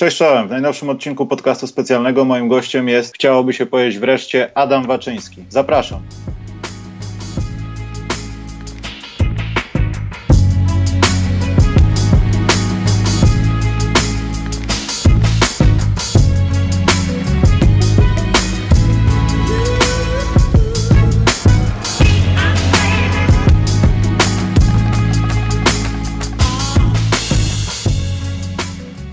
Cześć czołem. W najnowszym odcinku podcastu specjalnego moim gościem jest, chciałoby się powiedzieć wreszcie, Adam Waczyński. Zapraszam.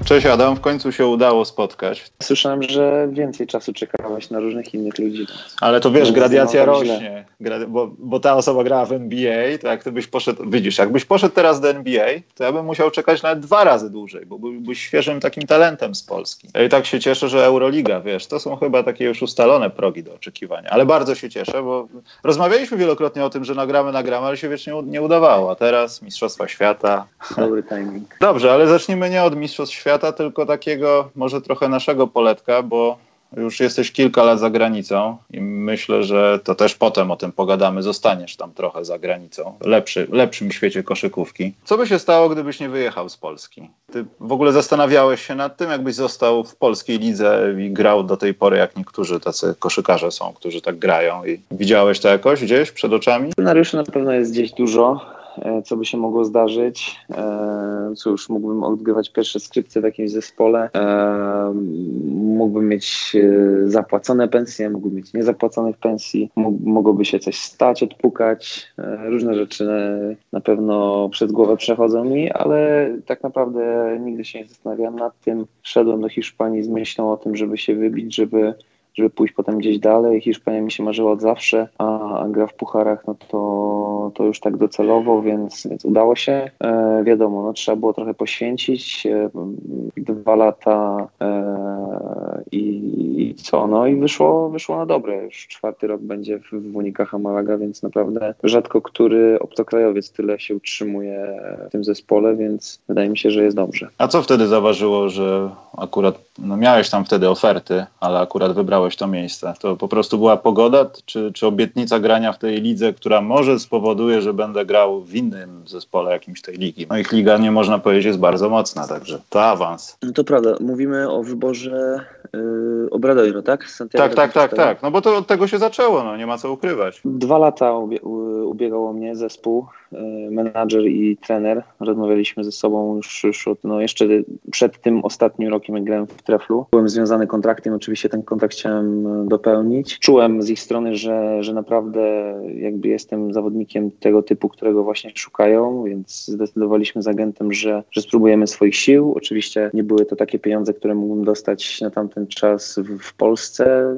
Cześć Adam, w końcu się udało spotkać. Słyszałem, że więcej czasu czekałeś na różnych innych ludzi. Ale to wiesz, gradacja rośnie, bo, bo ta osoba grała w NBA, to jak ty byś poszedł, widzisz, jakbyś poszedł teraz do NBA, to ja bym musiał czekać nawet dwa razy dłużej, bo byłbyś świeżym takim talentem z Polski. Ja i tak się cieszę, że Euroliga, wiesz, to są chyba takie już ustalone progi do oczekiwania, ale bardzo się cieszę, bo rozmawialiśmy wielokrotnie o tym, że nagramy, nagramy, ale się wiecznie nie udawało, a teraz Mistrzostwa Świata. Dobry timing. Dobrze, ale zacznijmy nie od Mistrzostw Świata, świata, tylko takiego może trochę naszego poletka, bo już jesteś kilka lat za granicą i myślę, że to też potem o tym pogadamy. Zostaniesz tam trochę za granicą, lepszy, lepszym świecie koszykówki. Co by się stało, gdybyś nie wyjechał z Polski? Ty w ogóle zastanawiałeś się nad tym, jakbyś został w polskiej lidze i grał do tej pory, jak niektórzy tacy koszykarze są, którzy tak grają. I widziałeś to jakoś gdzieś przed oczami? Scenariuszy na pewno jest gdzieś dużo. E, co by się mogło zdarzyć. E, cóż, mógłbym odgrywać pierwsze skrzypce w jakimś zespole, e, mógłbym mieć zapłacone pensje, mógłbym mieć niezapłaconych pensji, mogłoby się coś stać, odpukać. Różne rzeczy na pewno przez głowę przechodzą mi, ale tak naprawdę nigdy się nie zastanawiałem nad tym. Szedłem do Hiszpanii z myślą o tym, żeby się wybić, żeby żeby pójść potem gdzieś dalej. Hiszpania mi się marzyła od zawsze, a, gra w pucharach, no to, to już tak docelowo, więc, więc udało się. E, wiadomo, no, trzeba było trochę poświęcić. E, dwa lata e, i, i, co? No i wyszło, wyszło na dobre. Już czwarty rok będzie w, w Unikaha Malaga, więc naprawdę rzadko który obcokrajowiec tyle się utrzymuje w tym zespole, więc wydaje mi się, że jest dobrze. A co wtedy zaważyło, że akurat no miałeś tam wtedy oferty, ale akurat wybrałeś to miejsce. To po prostu była pogoda, czy, czy obietnica grania w tej lidze, która może spowoduje, że będę grał w innym zespole jakimś tej ligi. No ich liga, nie można powiedzieć, jest bardzo mocna, także to awans. No to prawda, mówimy o wyborze yy, Obradoiro, tak? Santiago tak, tak, tak, tak. No bo to od tego się zaczęło, no nie ma co ukrywać. Dwa lata ubie ubiegało mnie zespół, menadżer i trener. Rozmawialiśmy ze sobą już, już od, no jeszcze przed tym ostatnim rokiem, jak grałem w Treflu. Byłem związany kontraktem, oczywiście ten kontrakt chciałem e, dopełnić. Czułem z ich strony, że, że naprawdę jakby jestem zawodnikiem tego typu, którego właśnie szukają, więc zdecydowaliśmy z agentem, że, że spróbujemy swoich sił. Oczywiście nie były to takie pieniądze, które mógłbym dostać na tamten czas w, w Polsce.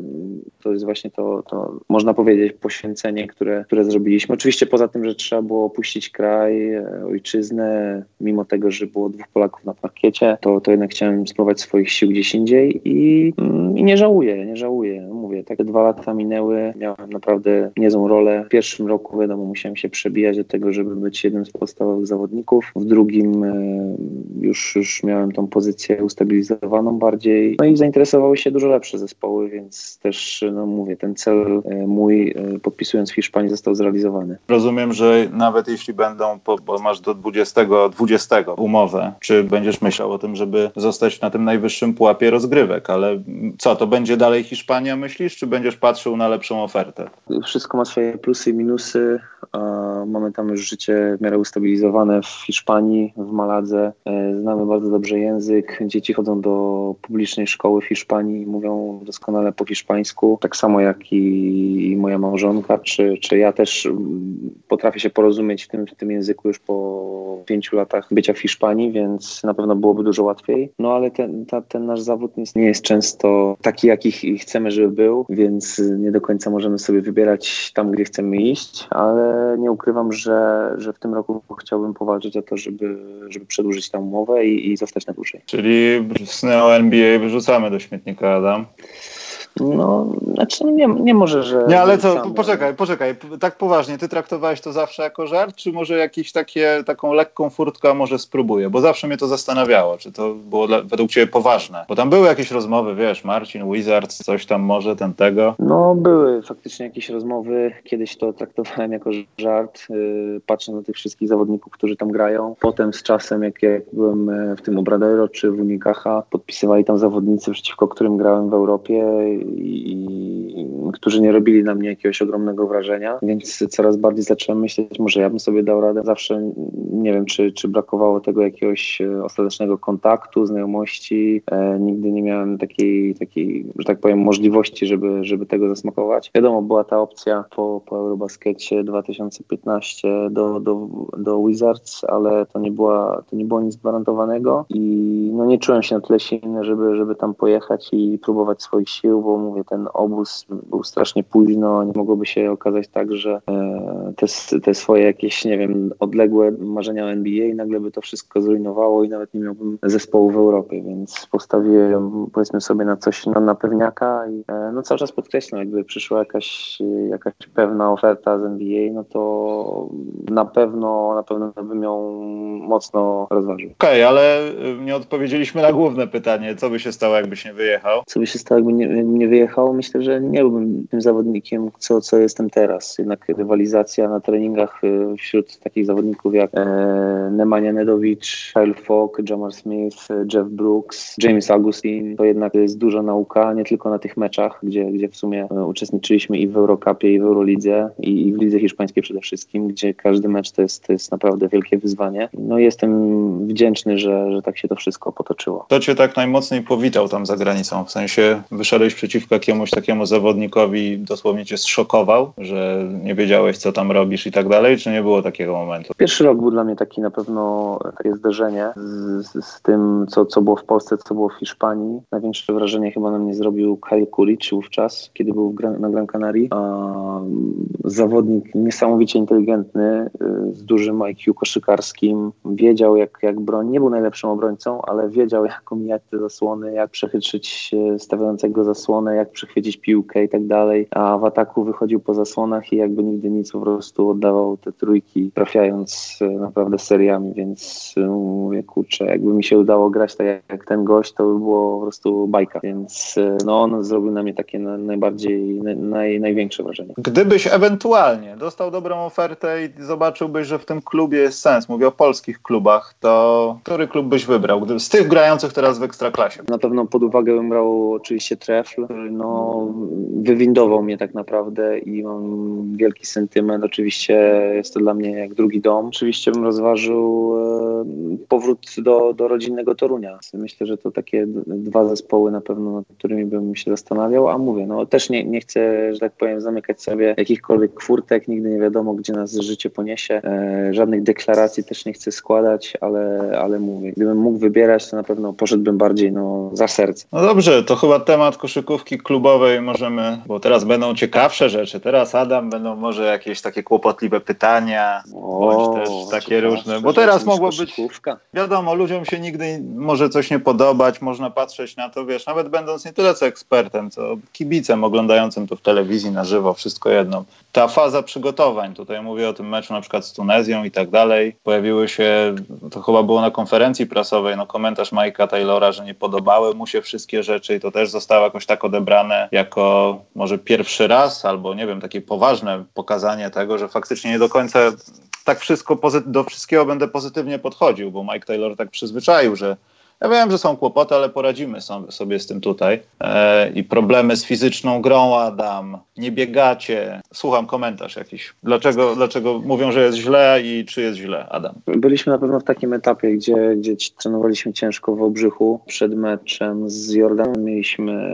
To jest właśnie to, to, można powiedzieć, poświęcenie, które, które zrobiliśmy. Oczywiście poza tym, że trzeba było opuścić kraj, e, ojczyznę, mimo tego, że było dwóch Polaków na parkiecie, to, to jednak chciałem spróbować swoich sił gdzieś indziej i, mm, i nie żałuję, nie żałuję. Mówię, takie dwa lata minęły, miałem naprawdę niezłą rolę. W pierwszym roku, wiadomo, musiałem się przebijać do tego, żeby być jednym z podstawowych zawodników. W drugim e, już, już miałem tą pozycję ustabilizowaną bardziej. No i zainteresowały się dużo lepsze zespoły, więc też, no mówię, ten cel e, mój podpisując w Hiszpanii został zrealizowany. Rozumiem, że nawet jeśli będą, bo masz do 20, 20 umowę, czy będziesz myślał o tym, żeby zostać na tym najwyższym pułapie rozgrywek, ale co, to będzie dalej Hiszpania, myślisz, czy będziesz patrzył na lepszą ofertę? Wszystko ma swoje plusy i minusy. Mamy tam już życie w miarę ustabilizowane w Hiszpanii, w Maladze. E, znamy bardzo dobrze język. Dzieci chodzą do publicznej szkoły w Hiszpanii i mówią doskonale po hiszpańsku. Tak samo jak i moja małżonka, czy, czy ja też potrafię się porozumieć w tym, w tym języku już po pięciu latach bycia w Hiszpanii, więc na pewno byłoby dużo łatwiej. No ale ten, ta, ten nasz zawód nie jest często taki, jaki chcemy, żeby był, więc nie do końca możemy sobie wybierać tam, gdzie chcemy iść, ale nie ukrywam, że, że w tym roku chciałbym powalczyć o to, żeby, żeby przedłużyć tę umowę i, i zostać na dłużej. Czyli sny o NBA wyrzucamy do śmietnika, Adam? No, Znaczy nie, nie może, że... Nie, ale co, sam, poczekaj, poczekaj, tak poważnie, ty traktowałeś to zawsze jako żart, czy może jakieś takie, taką lekką furtkę może spróbuję? Bo zawsze mnie to zastanawiało, czy to było dla, według ciebie poważne. Bo tam były jakieś rozmowy, wiesz, Marcin, Wizards, coś tam może, ten tego. No były faktycznie jakieś rozmowy, kiedyś to traktowałem jako żart, yy, patrząc na tych wszystkich zawodników, którzy tam grają. Potem z czasem, jak, jak byłem e, w tym Obradoiro czy w Unikacha, podpisywali tam zawodnicy, przeciwko którym grałem w Europie i, i którzy nie robili na mnie jakiegoś ogromnego wrażenia, więc coraz bardziej zacząłem myśleć, może ja bym sobie dał radę. Zawsze nie wiem, czy, czy brakowało tego jakiegoś e, ostatecznego kontaktu, znajomości. E, nigdy nie miałem takiej, takiej, że tak powiem, możliwości, żeby, żeby tego zasmakować. Wiadomo, była ta opcja po, po Eurobaskecie 2015 do, do, do Wizards, ale to nie, była, to nie było nic gwarantowanego i no nie czułem się na tyle silny, żeby, żeby tam pojechać i próbować swoich sił, bo mówię, ten obóz był strasznie późno, nie mogłoby się okazać tak, że e, te, te swoje jakieś, nie wiem, odległe marzenia o NBA nagle by to wszystko zrujnowało i nawet nie miałbym zespołu w Europie, więc postawiłem powiedzmy sobie na coś na, na pewniaka i e, no cały czas podkreślam, jakby przyszła jakaś, jakaś pewna oferta z NBA, no to na pewno, na pewno bym ją mocno rozważył. Okej, okay, ale y, nie odpowiedzieliśmy na główne pytanie, co by się stało, jakbyś nie wyjechał? Co by się stało, jakby nie, nie wyjechał? Myślę, że nie byłbym tym zawodnikiem, co, co jestem teraz. Jednak rywalizacja na treningach y, wśród takich zawodników jak e, Nemanja Nedowicz, Kyle Fogg, Jamar Smith, Jeff Brooks, James Augustin, to jednak jest duża nauka, nie tylko na tych meczach, gdzie, gdzie w sumie e, uczestniczyliśmy i w Eurocupie, i w Eurolidze, i, i w lidze hiszpańskiej przede wszystkim, gdzie każdy mecz to jest, to jest naprawdę wielkie wyzwanie. No jestem wdzięczny, że, że tak się to wszystko potoczyło. To cię tak najmocniej powitał tam za granicą? W sensie wyszedłeś przeciwko jakiemuś takiemu zawodnikowi, dosłownie cię zszokował, że nie wiedziałeś, co tam robisz i tak dalej, czy nie było takiego momentu? Pierwszy rok był dla mnie taki na pewno takie zderzenie z, z tym, co, co było w Polsce, co było w Hiszpanii. Największe wrażenie chyba na mnie zrobił Kyle Kulic wówczas, kiedy był na Gran Canaria. Zawodnik niesamowicie inteligentny, y, z dużym IQ koszykarskim, wiedział jak, jak broń, nie był najlepszym obrońcą, ale wiedział jak omijać te zasłony, jak przechytrzyć stawiającego zasłonę, jak przechwycić piłkę i tak dalej, a w ataku wychodził po zasłonach i jakby nigdy nic po prostu oddawał te trójki, trafiając e, naprawdę seriami, więc e, mówię, kurczę, jakby mi się udało grać tak jak ten gość, to by było po prostu bajka, więc e, no on zrobił na mnie takie najbardziej, naj, największe wrażenie. Gdybyś ewentualnie dostał dobrą ofertę i zobaczyłbyś, że w tym klubie jest sens, mówię o polskich klubach, to który klub byś wybrał? Z tych grających teraz w Ekstraklasie. Na pewno pod uwagę bym brał oczywiście Trefl, no wywindował mnie tak naprawdę i mam wielki sentyment. Oczywiście jest to dla mnie jak drugi dom. Oczywiście bym rozważył e, powrót do, do rodzinnego Torunia. Myślę, że to takie dwa zespoły na pewno, nad którymi bym się zastanawiał, a mówię, no też nie, nie chcę, że tak powiem, zamykać sobie jakichkolwiek furtek, nigdy nie wiadomo, gdzie nas życie poniesie. E, żadnych deklaracji też nie chcę składać, ale, ale mówię, gdybym mógł wybierać, to na pewno poszedłbym bardziej no, za serce. No dobrze, to chyba temat koszykówki klubowej możemy, bo teraz będą ciekawsze rzeczy. Teraz Adam będą może jakieś takie kłopotliwe pytania, o, bądź też takie różne, bo teraz mogło być, wiadomo, ludziom się nigdy może coś nie podobać, można patrzeć na to, wiesz, nawet będąc nie tyle co ekspertem, co kibicem oglądającym to w telewizji na żywo, wszystko jedno. Ta faza przygotowań, tutaj mówię o tym meczu na przykład z Tunezją i tak dalej, pojawiły się, to chyba było na konferencji prasowej, no komentarz Majka Taylora, że nie podobały mu się wszystkie rzeczy i to też zostało jakoś tak odebrane jako może pierwszy raz, albo nie wiem, takie poważne pokazanie tego, że faktycznie nie do końca tak wszystko do wszystkiego będę pozytywnie podchodził, bo Mike Taylor tak przyzwyczaił, że ja wiem, że są kłopoty, ale poradzimy sobie z tym tutaj. E, I problemy z fizyczną grą, Adam, nie biegacie. Słucham komentarz jakiś. Dlaczego, dlaczego mówią, że jest źle i czy jest źle, Adam? Byliśmy na pewno w takim etapie, gdzie, gdzie trenowaliśmy ciężko w Obrzychu. Przed meczem z Jordanem mieliśmy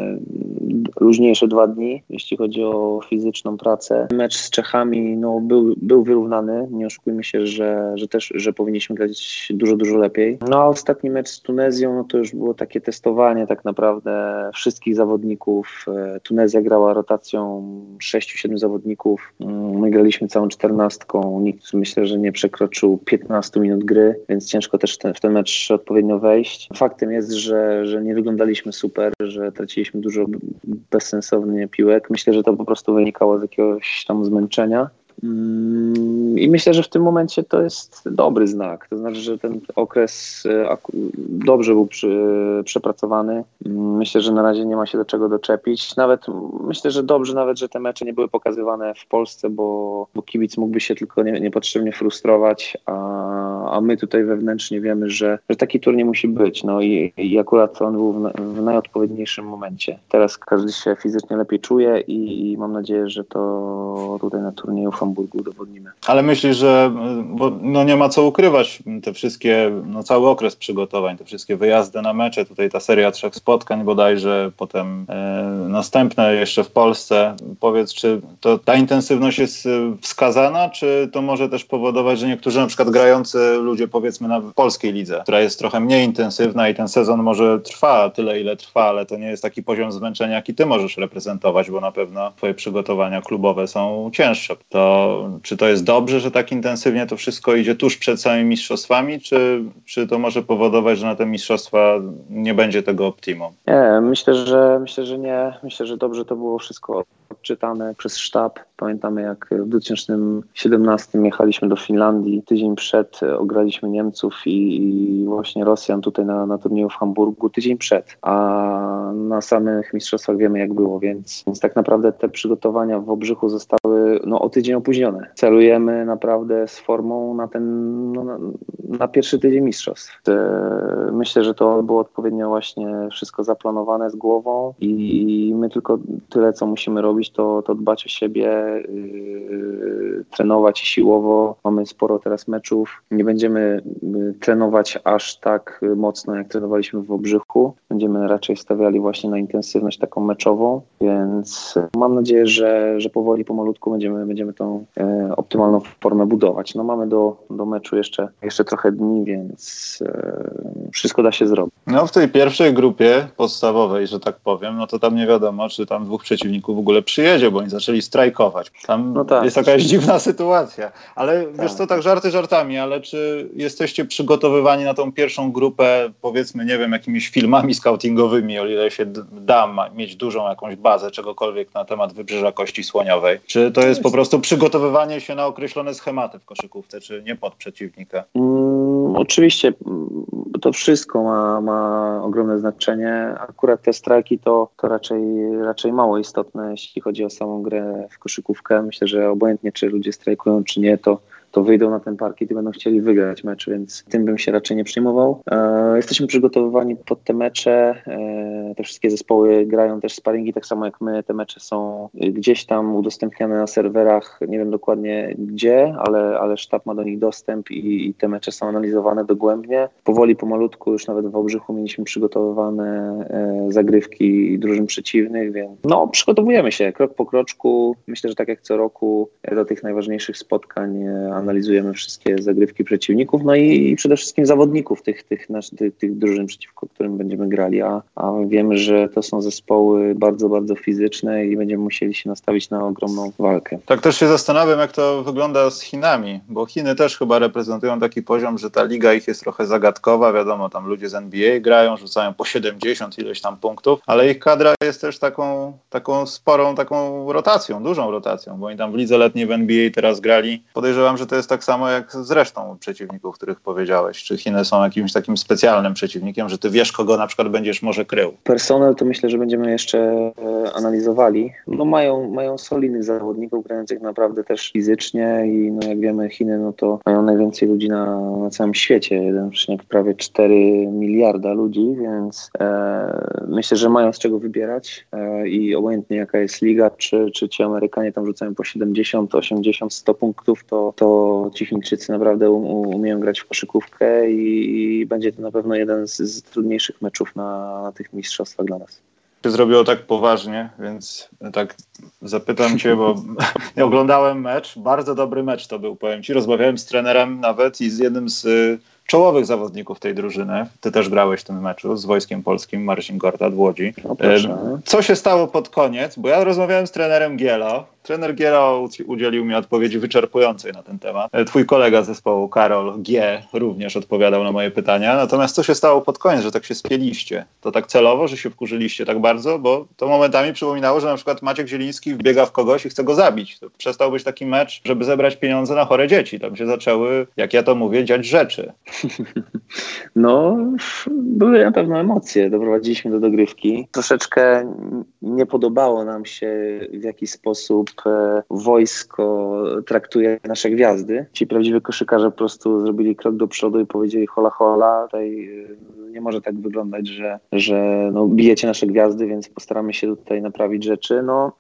luźniejsze dwa dni, jeśli chodzi o fizyczną pracę. Mecz z Czechami no, był, był wyrównany. Nie oszukujmy się, że, że też że powinniśmy grać dużo, dużo lepiej. No a ostatni mecz z Tunezją Tunezją no to już było takie testowanie tak naprawdę wszystkich zawodników. E, Tunezja grała rotacją 6-7 zawodników. Mm, my graliśmy całą czternastką. Nikt myślę, że nie przekroczył 15 minut gry, więc ciężko też ten, w ten mecz odpowiednio wejść. Faktem jest, że, że nie wyglądaliśmy super, że traciliśmy dużo bezsensownie piłek. Myślę, że to po prostu wynikało z jakiegoś tam zmęczenia. Mm, I myślę, że w tym momencie to jest dobry znak. To znaczy, że ten okres e, dobrze był przy, przepracowany. Mm, myślę, że na razie nie ma się do czego doczepić. Nawet myślę, że dobrze nawet, że te mecze nie były pokazywane w Polsce, bo, bo kibic mógłby się tylko nie, niepotrzebnie frustrować, a, a my tutaj wewnętrznie wiemy, że, że taki turniej musi być. No i, i akurat on był w, w najodpowiedniejszym momencie. Teraz każdy się fizycznie lepiej czuje i, i mam nadzieję, że to tutaj na turnieju Hamburgu udowodnimy. Ale myślisz, że bo no nie ma co ukrywać, te wszystkie, no cały okres przygotowań, te wszystkie wyjazdy na mecze, tutaj ta seria trzech spotkań bodajże, potem e, następne jeszcze w Polsce. Powiedz, czy to ta intensywność jest e, wskazana, czy to może też powodować, że niektórzy na przykład grający ludzie powiedzmy na polskiej lidze, która jest trochę mniej intensywna i ten sezon może trwa tyle, ile trwa, ale to nie jest taki poziom zmęczenia, jaki ty możesz reprezentować, bo na pewno twoje przygotowania klubowe są cięższe. To czy to jest dobrze, że tak intensywnie to wszystko idzie tuż przed samymi mistrzostwami, czy, czy to może powodować, że na te mistrzostwa nie będzie tego optimum? Nie, myślę, że myślę, że nie. Myślę, że dobrze to było wszystko odczytane przez sztab. Pamiętamy, jak w 2017 jechaliśmy do Finlandii. Tydzień przed ograliśmy Niemców i, i właśnie Rosjan tutaj na, na turnieju w Hamburgu. Tydzień przed. A na samych mistrzostwach wiemy, jak było, więc, więc tak naprawdę te przygotowania w Obrzychu zostały no, o tydzień opóźnione. Celujemy naprawdę z formą na ten, no, na, na, pierwszy tydzień mistrzostw. Myślę, że to było odpowiednio właśnie wszystko zaplanowane z głową i, i my tylko tyle, co musimy robić, to, to dbać o siebie, yy, trenować siłowo. Mamy sporo teraz meczów. Nie będziemy yy, trenować aż tak mocno, jak trenowaliśmy w Obrzychu. Będziemy raczej stawiali właśnie na intensywność taką meczową, więc mam nadzieję, że, że powoli, pomalutku będziemy, będziemy tą e, optymalną formę budować. No mamy do, do meczu jeszcze, jeszcze trochę dni, więc e, wszystko da się zrobić. No w tej pierwszej grupie podstawowej, że tak powiem, no to tam nie wiadomo, czy tam dwóch przeciwników w ogóle przyjedzie, bo oni zaczęli strajkować. Tam no tak. jest jakaś dziwna sytuacja. Ale tak. wiesz co, tak żarty żartami, ale czy jesteście przygotowywani na tą pierwszą grupę, powiedzmy, nie wiem, jakimiś filmami scoutingowymi, o ile się da mieć dużą jakąś bazę czegokolwiek na temat Wybrzeża Kości Słoniowej? Czy to jest po prostu przygotowywanie się na określone schematy w koszykówce, czy nie pod przeciwnika? Mm, oczywiście to wszystko ma, ma ogromne znaczenie. Akurat te strajki to, to raczej, raczej mało istotne, jeśli chodzi o samą grę w koszykówkę. Myślę, że obojętnie czy ludzie strajkują, czy nie, to to wyjdą na ten parkiet i będą chcieli wygrać mecz, więc tym bym się raczej nie przejmował. E, jesteśmy przygotowywani pod te mecze. E, te wszystkie zespoły grają też sparingi, tak samo jak my. Te mecze są gdzieś tam udostępniane na serwerach, nie wiem dokładnie gdzie, ale, ale sztab ma do nich dostęp i, i te mecze są analizowane dogłębnie. Powoli, pomalutku, już nawet w Obrzychu mieliśmy przygotowywane e, zagrywki drużyn przeciwnych, więc no, przygotowujemy się krok po kroczku. Myślę, że tak jak co roku do tych najważniejszych spotkań analizujemy wszystkie zagrywki przeciwników, no i przede wszystkim zawodników tych, tych, nasz, tych, tych drużyn, przeciwko którym będziemy grali, a, a wiemy, że to są zespoły bardzo, bardzo fizyczne i będziemy musieli się nastawić na ogromną walkę. Tak też się zastanawiam, jak to wygląda z Chinami, bo Chiny też chyba reprezentują taki poziom, że ta liga ich jest trochę zagadkowa, wiadomo, tam ludzie z NBA grają, rzucają po 70 ileś tam punktów, ale ich kadra jest też taką, taką sporą, taką rotacją, dużą rotacją, bo oni tam w lidze letniej w NBA teraz grali. Podejrzewam, że to to jest tak samo jak z resztą przeciwników, których powiedziałeś. Czy Chiny są jakimś takim specjalnym przeciwnikiem, że ty wiesz, kogo na przykład będziesz może krył? Personel to myślę, że będziemy jeszcze e, analizowali. No mają, mają solidnych zawodników, grających naprawdę też fizycznie i no jak wiemy Chiny, no to mają najwięcej ludzi na, na całym świecie, 1,4 prawie 4 miliarda ludzi, więc e, myślę, że mają z czego wybierać e, i obojętnie jaka jest liga, czy, czy ci Amerykanie tam rzucają po 70, 80, 100 punktów, to, to ci Chińczycy naprawdę umieją grać w koszykówkę i będzie to na pewno jeden z, z trudniejszych meczów na, na tych mistrzostwach dla nas się zrobiło tak poważnie, więc tak zapytam cię, bo oglądałem mecz, bardzo dobry mecz to był, powiem ci, rozmawiałem z trenerem nawet i z jednym z czołowych zawodników tej drużyny. Ty też grałeś w tym meczu z Wojskiem Polskim, Marcin Gorta, Łodzi. Co się stało pod koniec? Bo ja rozmawiałem z trenerem Gielo. Trener Gielo udzielił mi odpowiedzi wyczerpującej na ten temat. E, twój kolega zespołu, Karol G., również odpowiadał na moje pytania. Natomiast co się stało pod koniec, że tak się spieliście? To tak celowo, że się wkurzyliście tak bardzo? Bo to momentami przypominało, że na przykład Maciek Zieliński wbiega w kogoś i chce go zabić. To przestał być taki mecz, żeby zebrać pieniądze na chore dzieci. Tam się zaczęły, jak ja to mówię, dziać rzeczy. No, były na pewno emocje. Doprowadziliśmy do dogrywki. Troszeczkę nie podobało nam się, w jaki sposób wojsko traktuje nasze gwiazdy. Ci prawdziwi koszykarze po prostu zrobili krok do przodu i powiedzieli hola hola, tutaj e, nie może tak wyglądać, że, że no, bijecie nasze gwiazdy, więc postaramy się tutaj naprawić rzeczy. No,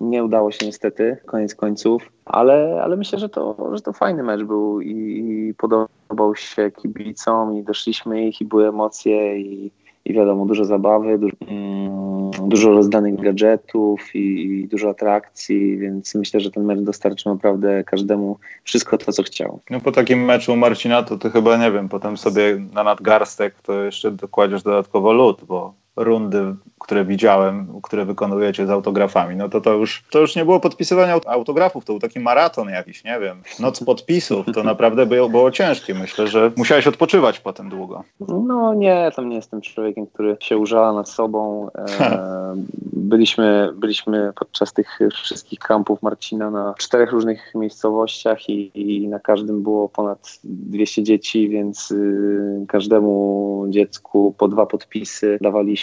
nie udało się niestety, koniec końców, ale, ale myślę, że to, że to fajny mecz był i, i podobał się kibicom i doszliśmy ich i były emocje i, i wiadomo, dużo zabawy, dużo, mm, dużo rozdanych gadżetów i, dużo atrakcji, więc myślę, że ten mecz dostarczył naprawdę każdemu wszystko to, co chciał. No po takim meczu Marcina to ty chyba, nie wiem, potem sobie na nadgarstek to jeszcze dokładziesz dodatkowo lód, bo rundy, które widziałem, które wykonujecie z autografami, no to to już, to już nie było podpisywania autografów, to był taki maraton jakiś, nie wiem, noc podpisów, to naprawdę było, było ciężkie. Myślę, że musiałeś odpoczywać potem długo. No nie, tam nie jestem człowiekiem, który się użala nad sobą. E, byliśmy, byliśmy podczas tych wszystkich kampów Marcina na czterech różnych miejscowościach i, i na każdym było ponad 200 dzieci, więc y, każdemu dziecku po dwa podpisy dawaliśmy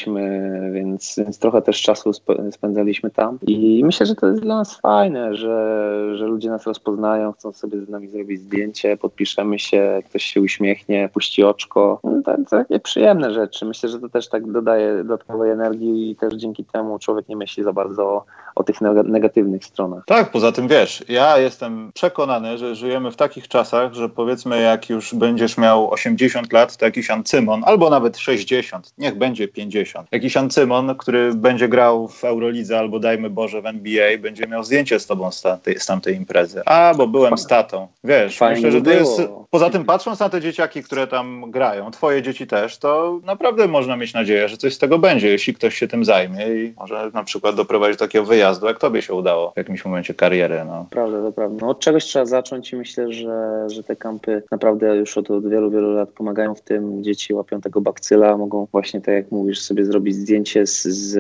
więc, więc trochę też czasu spędzaliśmy tam. I myślę, że to jest dla nas fajne, że, że ludzie nas rozpoznają, chcą sobie z nami zrobić zdjęcie, podpiszemy się, ktoś się uśmiechnie, puści oczko. No, to, to takie przyjemne rzeczy. Myślę, że to też tak dodaje dodatkowej energii i też dzięki temu człowiek nie myśli za bardzo o tych negatywnych stronach. Tak, poza tym wiesz, ja jestem przekonany, że żyjemy w takich czasach, że powiedzmy jak już będziesz miał 80 lat, to jakiś Ancymon, albo nawet 60, niech będzie 50. Jakiś Ancymon, który będzie grał w Eurolidze albo dajmy Boże w NBA, będzie miał zdjęcie z tobą z tamtej, z tamtej imprezy. A, bo byłem z tatą. Wiesz, Fajnie myślę, że to jest... Poza tym patrząc na te dzieciaki, które tam grają, twoje dzieci też, to naprawdę można mieć nadzieję, że coś z tego będzie, jeśli ktoś się tym zajmie i może na przykład doprowadzić do takiego wyjazdu wyjazdu, jak tobie się udało w jakimś momencie kariery. No. Prawda, to prawda. No, od czegoś trzeba zacząć i myślę, że, że te kampy naprawdę już od, od wielu, wielu lat pomagają w tym. Dzieci łapią tego bakcyla, mogą właśnie tak jak mówisz sobie zrobić zdjęcie z, z,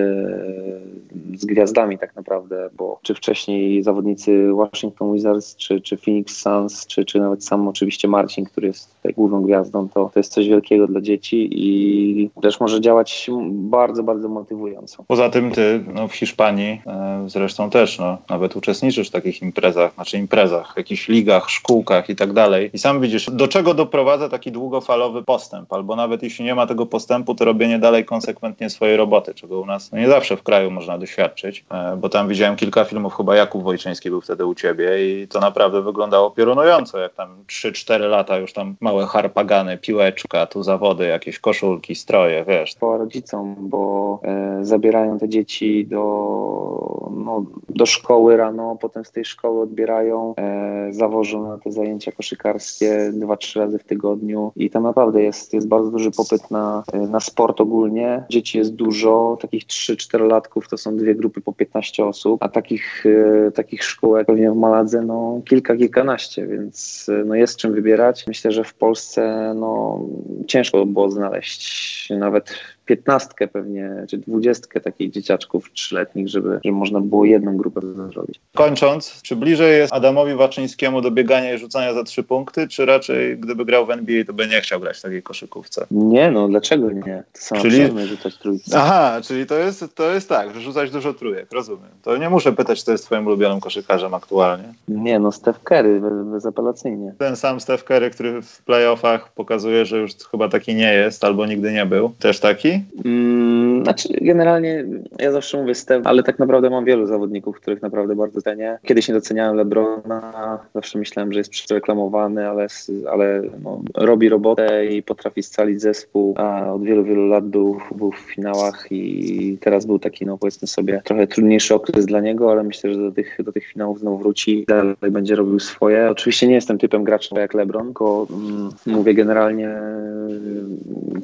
z gwiazdami tak naprawdę, bo czy wcześniej zawodnicy Washington Wizards, czy, czy Phoenix Suns, czy, czy nawet sam oczywiście Marcin, który jest tutaj główną gwiazdą, to, to jest coś wielkiego dla dzieci i też może działać bardzo, bardzo motywująco. Poza tym ty no, w Hiszpanii e, zresztą też, no, nawet uczestniczysz w takich imprezach, znaczy imprezach, jakichś ligach, szkółkach i tak dalej. I sam widzisz, do czego doprowadza taki długofalowy postęp, albo nawet jeśli nie ma tego postępu, to robienie dalej konsekwentnie swojej roboty, czego u nas no, nie zawsze w kraju można doświadczyć, e, bo tam widziałem kilka filmów, chyba Jakub Wojczyński był wtedy u ciebie i to naprawdę wyglądało piorunująco, jak tam 3-4 lata już tam małe harpagany, piłeczka, tu zawody, jakieś koszulki, stroje, wiesz. Po rodzicom, bo e, zabierają te dzieci do no, do szkoły rano, potem z tej szkoły odbierają, e, zawożą na te zajęcia koszykarskie dwa, trzy razy w tygodniu i tam naprawdę jest, jest bardzo duży popyt na, e, na sport ogólnie. Dzieci jest dużo, takich 3-4 latków to są dwie grupy po 15 osób, a takich, e, takich szkółek pewnie w Maladze no, kilka, kilkanaście, więc e, no, jest czym wybierać. Myślę, że w Polsce no, ciężko było znaleźć nawet piętnastkę pewnie, czy dwudziestkę takich dzieciaczków trzyletnich, żeby, żeby można było jedną grupę zrobić. Kończąc, czy bliżej jest Adamowi Waczyńskiemu do biegania i rzucania za trzy punkty, czy raczej gdyby grał w NBA, to by nie chciał grać w takiej koszykówce? Nie, no dlaczego nie? To samo czyli... rzucać trójce. Aha, czyli to jest, to jest tak, że rzucać dużo trójek, rozumiem. To nie muszę pytać, kto jest twoim ulubionym koszykarzem aktualnie. Nie, no Steph Curry, bezapelacyjnie. Ten sam Steph Curry, który w playoffach pokazuje, że już chyba taki nie jest, albo nigdy nie był. Też taki? Mm, znaczy, generalnie ja zawsze mówię Steph, ale tak naprawdę mam wielu zawodników, których naprawdę bardzo cenię. Kiedyś nie doceniałem LeBrona, zawsze myślałem, że jest przereklamowany, ale, ale no, robi robotę i potrafi scalić zespół, a od wielu, wielu lat był, był w finałach i teraz był taki, no powiedzmy sobie, trochę trudniejszy okres dla niego, ale myślę, że do tych, do tych finałów znowu wróci, dalej będzie robił swoje. Oczywiście nie jestem typem gracza jak LeBron, tylko mm, mówię generalnie,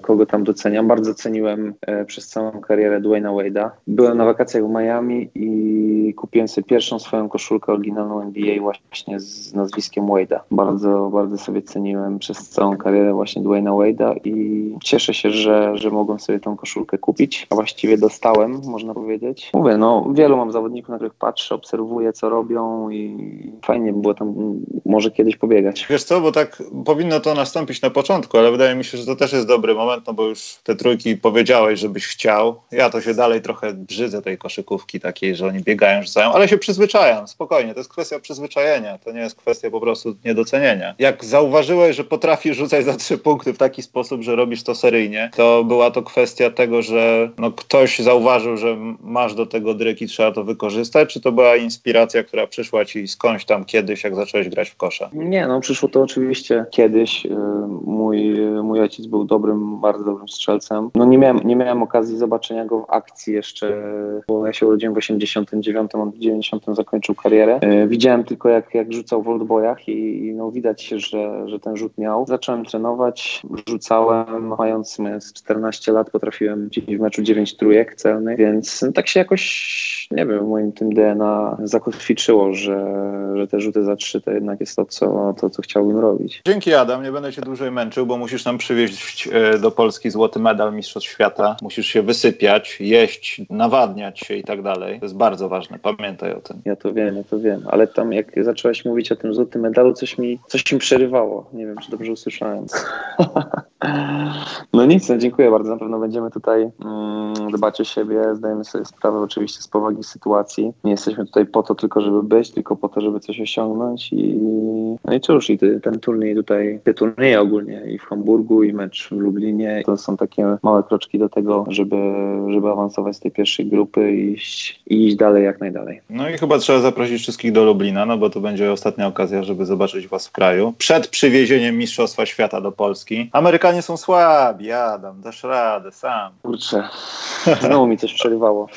kogo tam doceniam. Bardzo ceniłem e, przez całą karierę Dwayna Wade'a. Byłem na wakacjach w Miami i kupiłem sobie pierwszą swoją koszulkę oryginalną NBA właśnie z nazwiskiem Wade'a. Bardzo, bardzo sobie ceniłem przez całą karierę właśnie Dwayna Wade'a i cieszę się, że, że mogłem sobie tą koszulkę kupić, a właściwie dostałem, można powiedzieć. Mówię, no wielu mam zawodników, na których patrzę, obserwuję, co robią i fajnie by było tam może kiedyś pobiegać. Wiesz co, bo tak powinno to nastąpić na początku, ale wydaje mi się, że to też jest dobry moment, no bo już te trójki powiedziałeś, żebyś chciał. Ja to się dalej trochę brzydzę tej koszykówki takiej, że oni biegają, rzucają, ale się przyzwyczajam, spokojnie, to jest kwestia przyzwyczajenia, to nie jest kwestia po prostu niedocenienia. Jak zauważyłeś, że potrafisz rzucać za trzy punkty w taki sposób, że robisz to seryjnie, to była to kwestia tego, że no, ktoś zauważył, że masz do tego dryki, trzeba to wykorzystać, czy to była inspiracja, która przyszła ci skądś tam kiedyś, jak zacząłeś grać w kosza? Nie, no przyszło to oczywiście kiedyś. Y, mój, mój ojciec był dobrym, bardzo dobrym strzelcem. No nie miałem, nie miałem okazji zobaczenia go w akcji jeszcze, bo ja się urodziłem w 89, on w 90 zakończył karierę. Y, widziałem tylko jak, jak rzucał w oldboyach i, i no widać się, że, że ten rzut miał. Zacząłem trenować, rzucałem, mając 14 lat potrafiłem w meczu 9 trójek celnych, więc no, tak się jakoś, nie wiem, w moim tym DNA zakotwiczyło, że, że te rzuty za trzy to jednak jest to, co, to, co chciałbym robić. Dzięki Adam, nie będę cię dłużej męczył, bo musisz nam przywieźć e, do Polski złoty medal Mistrzostw Świata. Musisz się wysypiać, jeść, nawadniać się i tak dalej. To jest bardzo ważne, pamiętaj o tym. Ja to wiem, ja to wiem, ale tam jak zaczęłaś mówić o tym złotym medalu, coś mi, coś mi przerywało. Nie wiem, czy dobrze usłyszałem. No nic, no dziękuję bardzo. Na pewno będziemy tutaj mm, dbać o siebie. Zdajemy sobie sprawę oczywiście z powagi sytuacji. Nie jesteśmy tutaj po to tylko, żeby być, tylko po to, żeby coś osiągnąć i no i cóż, i ten turniej tutaj, te turnieje ogólnie i w Hamburgu i mecz w Lublinie, to są takie małe kroczki do tego, żeby, żeby awansować z tej pierwszej grupy i iść, i iść dalej jak najdalej. No i chyba trzeba zaprosić wszystkich do Lublina, no bo to będzie ostatnia okazja, żeby zobaczyć was w kraju. Przed przywiezieniem Mistrzostwa Świata do Polski. Amerykanie są słabi, Adam, dasz radę, sam. Kurczę, znowu mi coś przerywało.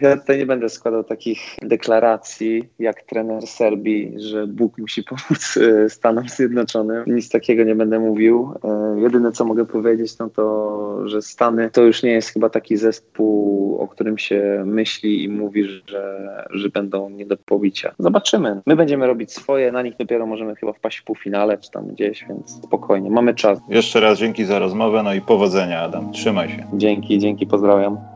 Ja tutaj nie będę składał takich deklaracji jak trener Serbii, że Bóg musi pomóc e, Stanom Zjednoczonym. Nic takiego nie będę mówił. E, jedyne co mogę powiedzieć, no to, że Stany to już nie jest chyba taki zespół, o którym się myśli i mówi, że, że będą nie do pobicia. Zobaczymy. My będziemy robić swoje, na nich dopiero możemy chyba wpaść w półfinale czy tam gdzieś, więc spokojnie, mamy czas. Jeszcze raz dzięki za rozmowę, no i powodzenia Adam. Trzymaj się. Dzięki, dzięki, pozdrawiam.